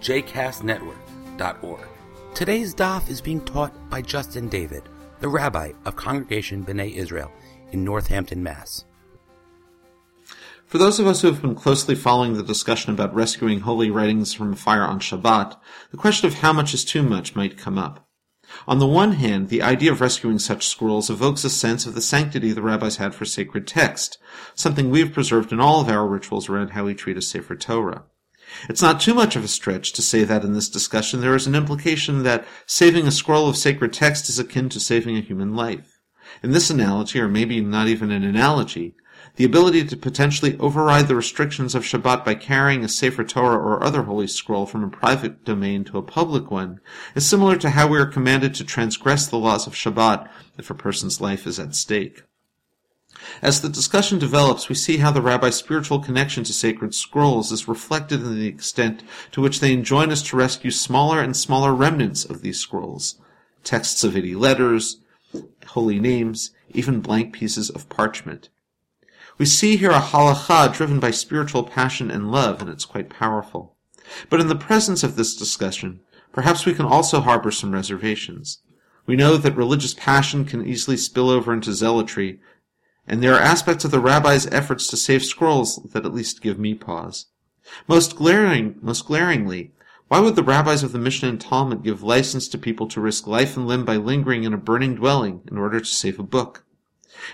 jcastnetwork.org. Today's daf is being taught by Justin David, the rabbi of Congregation B'nai Israel in Northampton, Mass. For those of us who have been closely following the discussion about rescuing holy writings from fire on Shabbat, the question of how much is too much might come up. On the one hand, the idea of rescuing such scrolls evokes a sense of the sanctity the rabbis had for sacred text, something we have preserved in all of our rituals around how we treat a Sefer Torah. It's not too much of a stretch to say that in this discussion there is an implication that saving a scroll of sacred text is akin to saving a human life. In this analogy, or maybe not even an analogy, the ability to potentially override the restrictions of Shabbat by carrying a Sefer Torah or other holy scroll from a private domain to a public one is similar to how we are commanded to transgress the laws of Shabbat if a person's life is at stake. As the discussion develops, we see how the rabbi's spiritual connection to sacred scrolls is reflected in the extent to which they enjoin us to rescue smaller and smaller remnants of these scrolls, texts of eighty letters, holy names, even blank pieces of parchment. We see here a halacha driven by spiritual passion and love, and it's quite powerful. But in the presence of this discussion, perhaps we can also harbor some reservations. We know that religious passion can easily spill over into zealotry, and there are aspects of the rabbi's efforts to save scrolls that at least give me pause. Most glaring, most glaringly, why would the rabbis of the Mishnah and Talmud give license to people to risk life and limb by lingering in a burning dwelling in order to save a book?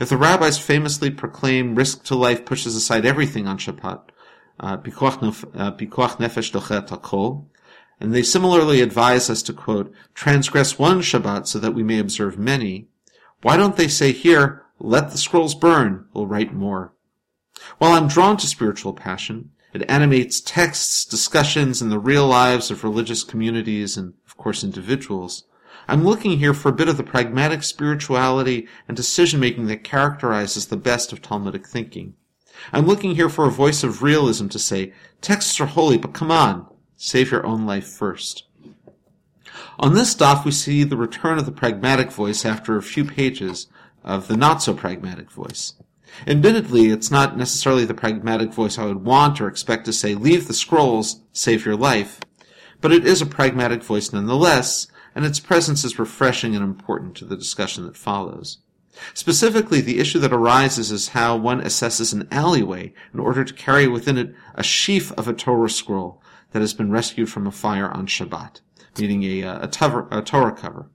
If the rabbis famously proclaim risk to life pushes aside everything on Shabbat, uh, uh, nefesh and they similarly advise us to quote, transgress one Shabbat so that we may observe many, why don't they say here, let the scrolls burn, we'll write more? While I'm drawn to spiritual passion, it animates texts, discussions, and the real lives of religious communities and, of course, individuals. I'm looking here for a bit of the pragmatic spirituality and decision making that characterizes the best of Talmudic thinking. I'm looking here for a voice of realism to say, texts are holy, but come on, save your own life first. On this daf, we see the return of the pragmatic voice after a few pages of the not so pragmatic voice. Admittedly, it's not necessarily the pragmatic voice I would want or expect to say, leave the scrolls, save your life, but it is a pragmatic voice nonetheless, and its presence is refreshing and important to the discussion that follows. Specifically, the issue that arises is how one assesses an alleyway in order to carry within it a sheaf of a Torah scroll that has been rescued from a fire on Shabbat, meaning a, uh, a, a Torah cover.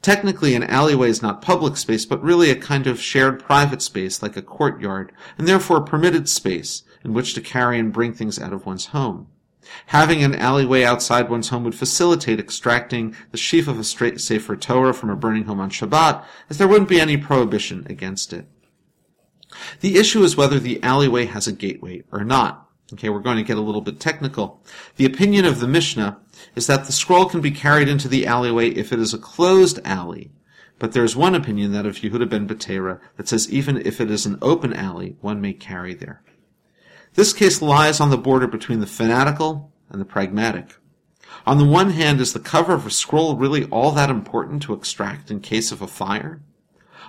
Technically, an alleyway is not public space, but really a kind of shared private space like a courtyard, and therefore permitted space in which to carry and bring things out of one's home. Having an alleyway outside one's home would facilitate extracting the sheaf of a straight Sefer Torah from a burning home on Shabbat, as there wouldn't be any prohibition against it. The issue is whether the alleyway has a gateway or not. Okay, we're going to get a little bit technical. The opinion of the Mishnah is that the scroll can be carried into the alleyway if it is a closed alley. But there is one opinion, that of Yehuda ben Betera, that says even if it is an open alley, one may carry there. This case lies on the border between the fanatical and the pragmatic. On the one hand, is the cover of a scroll really all that important to extract in case of a fire?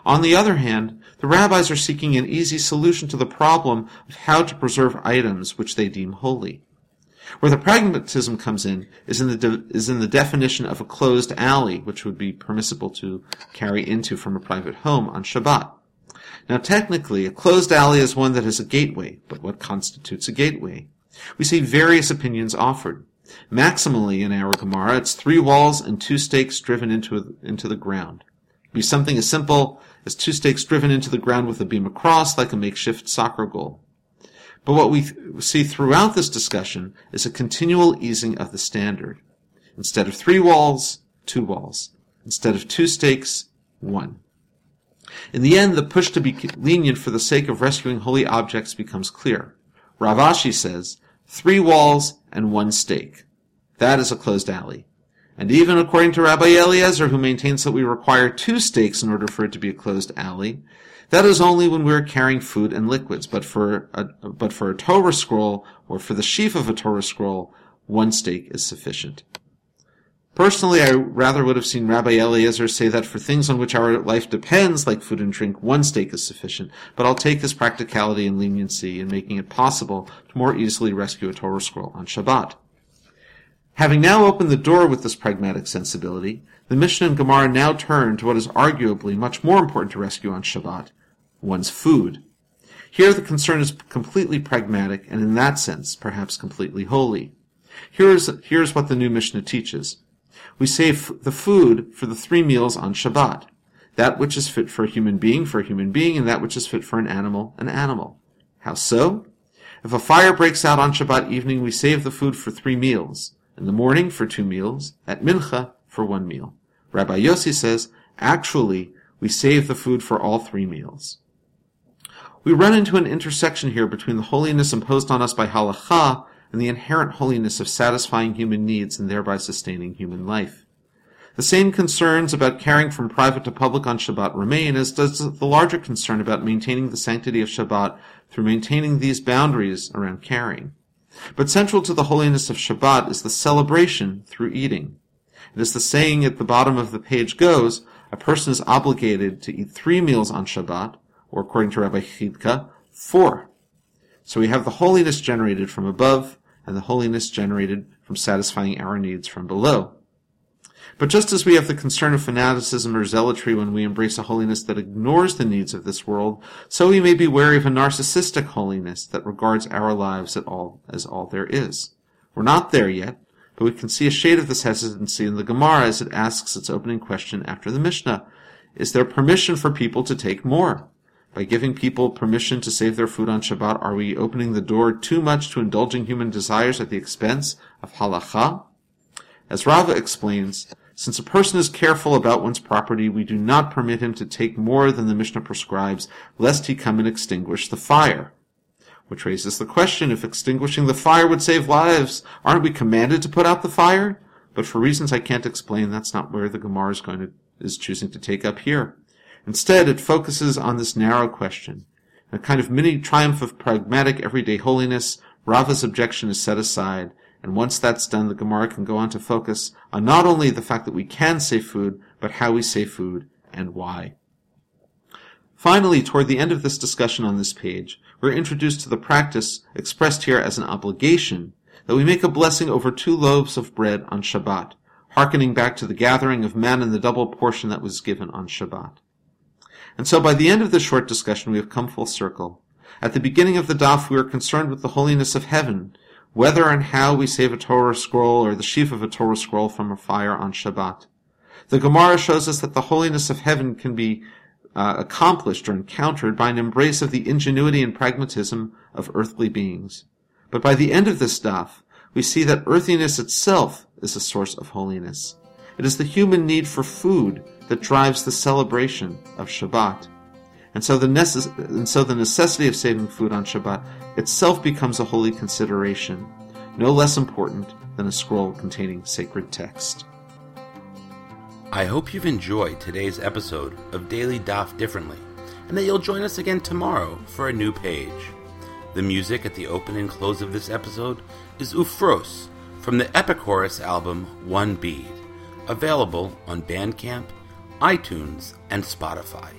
On the other hand, the rabbis are seeking an easy solution to the problem of how to preserve items which they deem holy. Where the pragmatism comes in is in the de- is in the definition of a closed alley, which would be permissible to carry into from a private home on Shabbat. Now technically, a closed alley is one that has a gateway, but what constitutes a gateway? We see various opinions offered. Maximally in our Gemara, it's three walls and two stakes driven into, into the ground. It'd be something as simple as two stakes driven into the ground with a beam across, like a makeshift soccer goal. But what we th- see throughout this discussion is a continual easing of the standard. Instead of three walls, two walls. Instead of two stakes, one. In the end, the push to be lenient for the sake of rescuing holy objects becomes clear. Rav Ashi says, three walls and one stake. That is a closed alley. And even according to Rabbi Eliezer, who maintains that we require two stakes in order for it to be a closed alley, that is only when we are carrying food and liquids. But for a, but for a Torah scroll or for the sheaf of a Torah scroll, one stake is sufficient. Personally, I rather would have seen Rabbi Eliezer say that for things on which our life depends, like food and drink, one stake is sufficient. But I'll take his practicality and leniency in making it possible to more easily rescue a Torah scroll on Shabbat. Having now opened the door with this pragmatic sensibility, the Mishnah and Gemara now turn to what is arguably much more important to rescue on Shabbat, one's food. Here the concern is completely pragmatic and in that sense perhaps completely holy. Here's, here's what the new Mishnah teaches. We save the food for the three meals on Shabbat. That which is fit for a human being for a human being, and that which is fit for an animal, an animal. How so? If a fire breaks out on Shabbat evening, we save the food for three meals. In the morning for two meals, at Mincha for one meal. Rabbi Yossi says, actually, we save the food for all three meals. We run into an intersection here between the holiness imposed on us by halacha and the inherent holiness of satisfying human needs and thereby sustaining human life. The same concerns about caring from private to public on Shabbat remain, as does the larger concern about maintaining the sanctity of Shabbat through maintaining these boundaries around caring. But central to the holiness of Shabbat is the celebration through eating. It is the saying at the bottom of the page goes, a person is obligated to eat three meals on Shabbat, or according to Rabbi Chidka, four. So we have the holiness generated from above, and the holiness generated from satisfying our needs from below. But just as we have the concern of fanaticism or zealotry when we embrace a holiness that ignores the needs of this world, so we may be wary of a narcissistic holiness that regards our lives at all as all there is. We're not there yet, but we can see a shade of this hesitancy in the Gemara as it asks its opening question after the Mishnah. Is there permission for people to take more? By giving people permission to save their food on Shabbat, are we opening the door too much to indulging human desires at the expense of halacha? As Rava explains, since a person is careful about one's property, we do not permit him to take more than the Mishnah prescribes, lest he come and extinguish the fire. Which raises the question, if extinguishing the fire would save lives, aren't we commanded to put out the fire? But for reasons I can't explain, that's not where the Gemara is going to, is choosing to take up here. Instead, it focuses on this narrow question. In a kind of mini triumph of pragmatic everyday holiness, Rava's objection is set aside, and once that's done, the Gemara can go on to focus on not only the fact that we can save food, but how we save food and why. Finally, toward the end of this discussion on this page, we're introduced to the practice expressed here as an obligation that we make a blessing over two loaves of bread on Shabbat, hearkening back to the gathering of men and the double portion that was given on Shabbat. And so by the end of this short discussion, we have come full circle. At the beginning of the daf, we were concerned with the holiness of heaven, whether and how we save a Torah scroll or the sheaf of a Torah scroll from a fire on Shabbat. The Gemara shows us that the holiness of heaven can be uh, accomplished or encountered by an embrace of the ingenuity and pragmatism of earthly beings. But by the end of this daf, we see that earthiness itself is a source of holiness. It is the human need for food that drives the celebration of Shabbat. And so, the necess- and so the necessity of saving food on Shabbat itself becomes a holy consideration, no less important than a scroll containing sacred text. I hope you've enjoyed today's episode of Daily Daf Differently, and that you'll join us again tomorrow for a new page. The music at the open and close of this episode is Ufros from the Epichorus album One Bead available on Bandcamp, iTunes, and Spotify.